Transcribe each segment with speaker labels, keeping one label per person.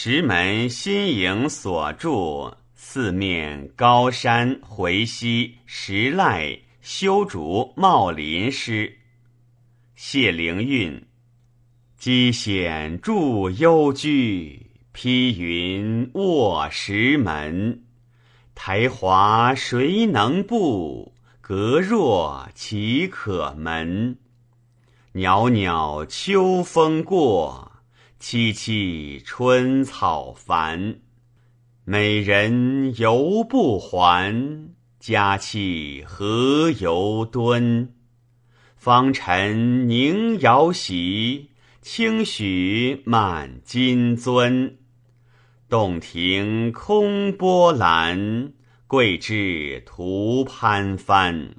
Speaker 1: 石门新营所筑，四面高山回溪石赖修竹茂林诗。谢灵运，积险筑幽居，披云卧石门。苔华谁能步？隔若岂可门？袅袅秋风过。萋萋春草繁，美人犹不还，佳期何由敦？芳尘凝瑶席，清许满金樽。洞庭空波澜，桂枝徒攀翻。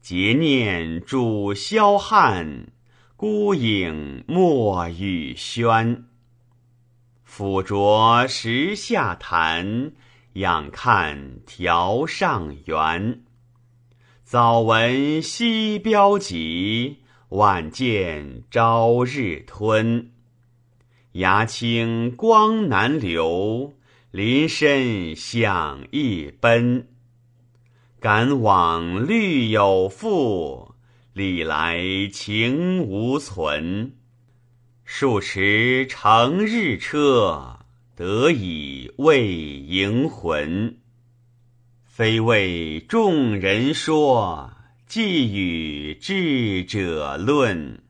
Speaker 1: 结念主霄汉。孤影莫语轩，俯酌石下潭，仰看条上圆。早闻西标急，晚见朝日吞。崖清光难留，林深响一奔。敢往绿有复。历来情无存，数驰乘日车，得以慰盈魂。非为众人说，寄与智者论。